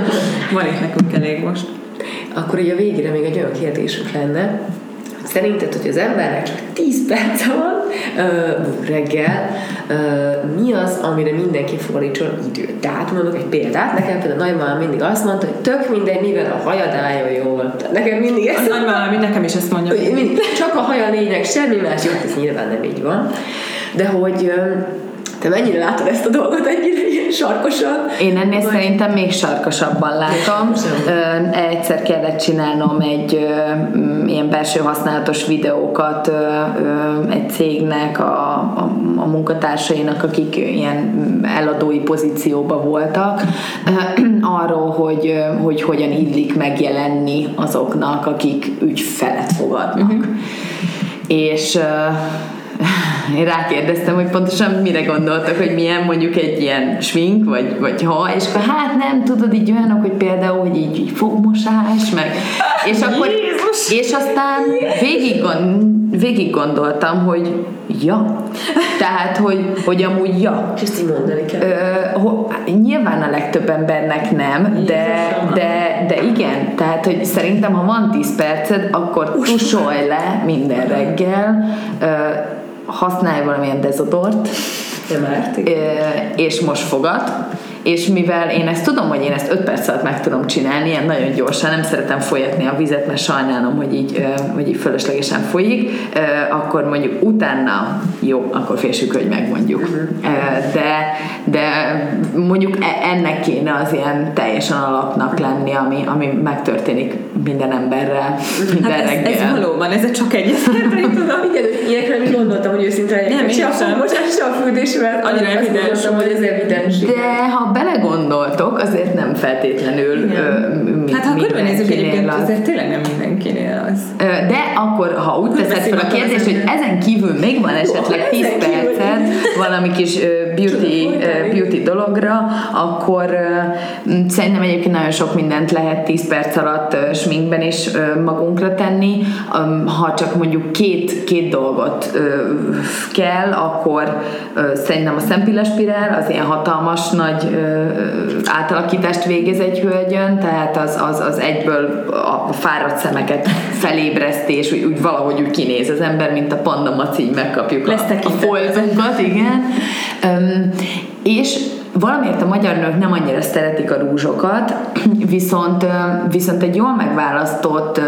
A: Van itt nekünk elég most.
B: Akkor így a végére még egy olyan kérdésünk lenne, Szerinted, hogy az embernek csak 10 perce van uh, reggel, uh, mi az, amire mindenki fordítson időt? Tehát mondok egy példát, nekem például a nagymamám mindig azt mondta, hogy tök mindegy, mivel a hajad álljon jól. Tehát nekem mindig ez
A: Az nagymamám nekem is ezt mondja.
B: mindig, csak a haja a lényeg, semmi más, jó, ez nyilván nem így van. De hogy ö, te mennyire látod ezt a dolgot ennyire ilyen sarkosan?
C: Én ennél
B: Vagy-
C: szerintem még sarkosabban látom. Egyszer kellett csinálnom egy ilyen belső használatos videókat egy cégnek, a, a, a munkatársainak, akik ilyen eladói pozícióban voltak, arról, hogy, hogy hogyan illik megjelenni azoknak, akik ügyfelet fogadnak. És ö, én rákérdeztem, hogy pontosan mire gondoltak, hogy milyen mondjuk egy ilyen svink, vagy, vagy ha, és akkor hát nem tudod, így olyanok, hogy például, hogy így, így fogmosás, meg, és akkor! És aztán végig, gond, végig gondoltam, hogy ja, tehát, hogy, hogy amúgy ja,
B: És ezt így mondani kell.
C: Ö, ho, nyilván a legtöbb embernek nem, de, de, de igen, tehát hogy szerintem ha van 10 perced, akkor tusolj le minden reggel, ö, használj valamilyen dezodort,
B: Nem árt.
C: és most fogad, és mivel én ezt tudom, hogy én ezt 5 perc alatt meg tudom csinálni, ilyen nagyon gyorsan, nem szeretem folyatni a vizet, mert sajnálom, hogy így, hogy így fölöslegesen folyik, akkor mondjuk utána jó, akkor félsük, hogy megmondjuk. Ö, De, de mondjuk e- ennek kéne az ilyen teljesen alapnak lenni, ami, ami megtörténik minden emberrel, minden
A: Hát ez,
C: reggel.
A: ez valóban, ez csak egyetérteni tudom.
B: Igen, ilyenekre is gondoltam, hogy őszinte legyek.
A: Nem,
B: se
A: én
B: a fogmosás, se a fürdés, mert
A: Annyira evidens
B: hogy ez evidens.
C: De ha belegondoltok, azért nem feltétlenül
A: mi, Hát ha körülnézzük egyébként, az. azért tényleg nem mindenkinél az.
C: De akkor, ha úgy teszed fel a kérdést, hogy ezen kívül még van esetleg 10 percet valami kis beauty, beauty dologra, akkor szerintem egyébként nagyon sok mindent lehet 10 perc alatt sminkben is magunkra tenni. Ha csak mondjuk két, két dolgot kell, akkor szerintem a szempillespirál az ilyen hatalmas nagy átalakítást végez egy hölgyön, tehát az, az, az egyből a fáradt szemeket felébresztés, úgy, úgy valahogy úgy kinéz az ember, mint a panda maci, így megkapjuk Lesz a, a foltunkat, igen. Um, és valamiért a magyar nők nem annyira szeretik a rúzsokat, viszont, viszont egy jól megválasztott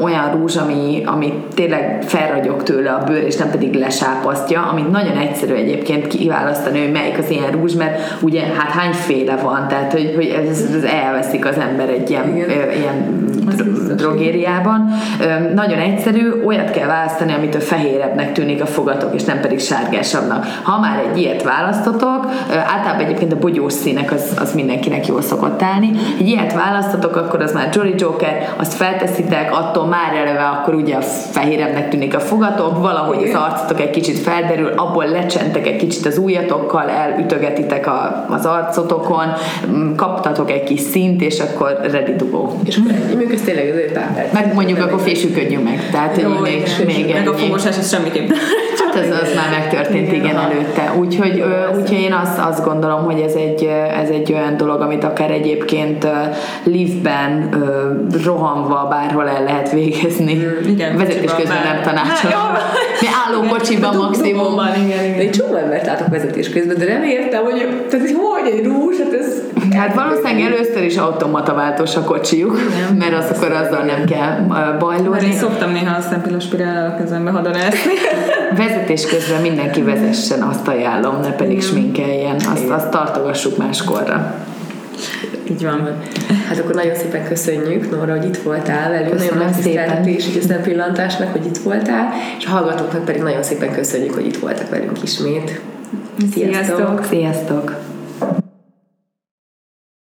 C: olyan rúzs, ami, ami tényleg felragyog tőle a bőr, és nem pedig lesápasztja, amit nagyon egyszerű egyébként kiválasztani, hogy melyik az ilyen rúzs, mert ugye hát hányféle van, tehát hogy, hogy ez, ez elveszik az ember egy ilyen, ilyen drogériában. Nagyon egyszerű, olyat kell választani, amitől fehérebbnek tűnik a fogatok, és nem pedig sárgásabbnak. Ha már egy ilyet választotok, általában egyébként a bogyós színek az, az mindenkinek jól szokott állni. Egy ilyet választotok, akkor az már Jolly Joker, azt felteszitek, attól már eleve akkor ugye a fehérebbnek tűnik a fogatok, valahogy az arcotok egy kicsit felderül, abból lecsentek egy kicsit az ujjatokkal, elütögetitek a, az arcotokon, kaptatok egy kis szint, és akkor ready to go.
B: És akkor ennyi, ez tényleg azért tápert.
C: Meg mondjuk akkor fésüködjünk meg. Tehát Jó, még, még
A: meg a fogosás, ez semmiképp.
C: Hát ez az már megtörtént, igen, igen előtte. Úgyhogy, úgyhogy én azt, azt gondolom, hogy ez egy, ez egy olyan dolog, amit akár egyébként liftben rohanva bárhol el lehet végezni. Mm, igen, Vezetés közben nem tanácsolom. Hát, Mi álló kocsiban maximum.
B: Igen, igen. Egy csomó embert látok vezetés közben, de nem értem, hogy, tehát, hogy hogy egy rús, hát ez
C: Hát valószínűleg először is automata váltós a kocsijuk, Igen. mert az akkor azzal nem kell bajlódni. Mert
A: én szoktam néha a szempillaspirállal a kezembe hadonászni.
C: Vezetés közben mindenki vezessen, azt ajánlom, ne pedig sminkeljen, azt, azt tartogassuk máskorra.
A: Így van.
B: Hát akkor nagyon szépen köszönjük, Nóra, hogy itt voltál velünk. Köszönöm nagyon szépen. is, hogy a szempillantásnak, hogy itt voltál, és a hallgatóknak pedig nagyon szépen köszönjük, hogy itt voltak velünk ismét.
C: Sziasztok! Sziasztok!